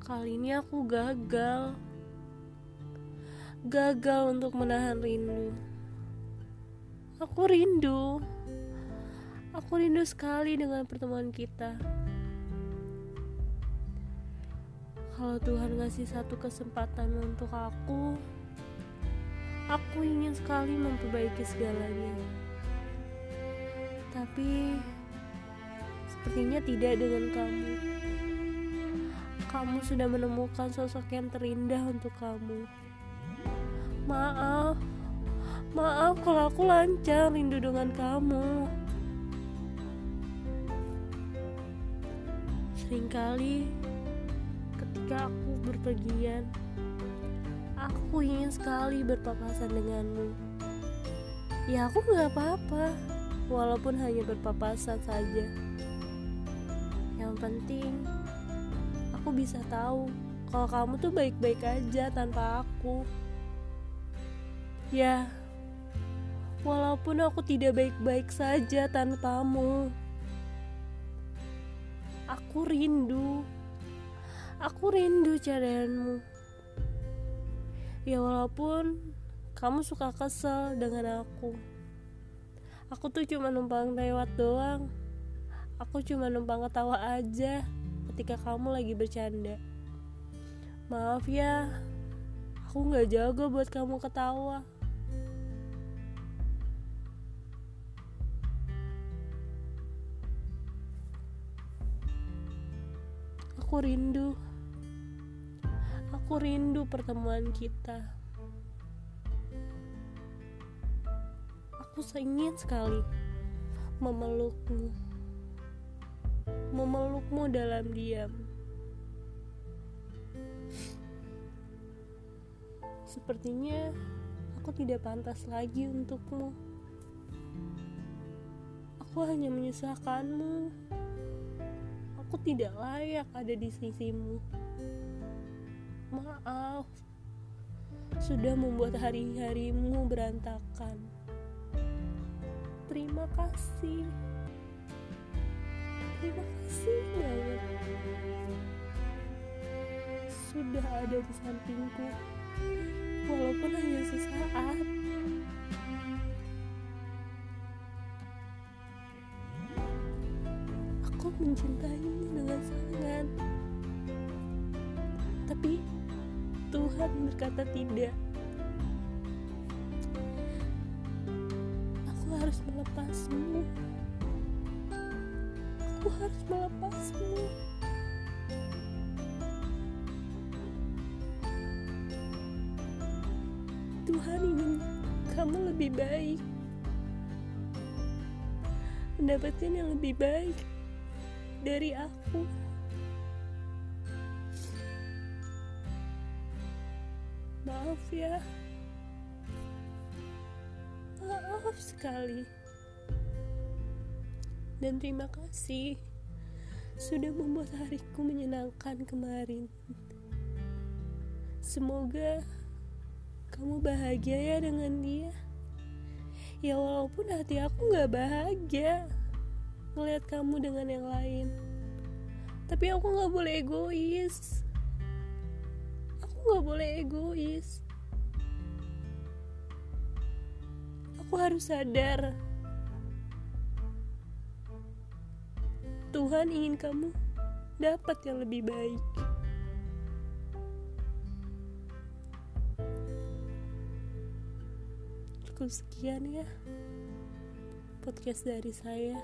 Kali ini aku gagal. Gagal untuk menahan rindu. Aku rindu. Aku rindu sekali dengan pertemuan kita. Kalau Tuhan ngasih satu kesempatan untuk aku, aku ingin sekali memperbaiki segalanya. Tapi sepertinya tidak dengan kamu kamu sudah menemukan sosok yang terindah untuk kamu. Maaf, maaf kalau aku lancar rindu dengan kamu. Seringkali ketika aku berpergian, aku ingin sekali berpapasan denganmu. Ya aku gak apa-apa, walaupun hanya berpapasan saja. Yang penting aku bisa tahu kalau kamu tuh baik-baik aja tanpa aku. Ya, walaupun aku tidak baik-baik saja tanpamu, aku rindu. Aku rindu carianmu. Ya walaupun kamu suka kesel dengan aku. Aku tuh cuma numpang lewat doang. Aku cuma numpang ketawa aja ketika kamu lagi bercanda. Maaf ya, aku gak jago buat kamu ketawa. Aku rindu. Aku rindu pertemuan kita. Aku ingin sekali memelukmu memelukmu dalam diam. Sepertinya aku tidak pantas lagi untukmu. Aku hanya menyusahkanmu. Aku tidak layak ada di sisimu. Maaf, sudah membuat hari-harimu berantakan. Terima kasih terima kasih banget. Sudah ada di sampingku walaupun hanya sesaat. Aku mencintaimu dengan sangat tapi Tuhan berkata tidak. Aku harus melepasmu aku harus melepasmu. Tuhan ingin kamu lebih baik, mendapatkan yang lebih baik dari aku. Maaf ya, maaf sekali dan terima kasih sudah membuat hariku menyenangkan kemarin. Semoga kamu bahagia ya dengan dia. Ya walaupun hati aku gak bahagia ngeliat kamu dengan yang lain. Tapi aku gak boleh egois. Aku gak boleh egois. Aku harus sadar Tuhan ingin kamu dapat yang lebih baik. Cukup sekian ya podcast dari saya.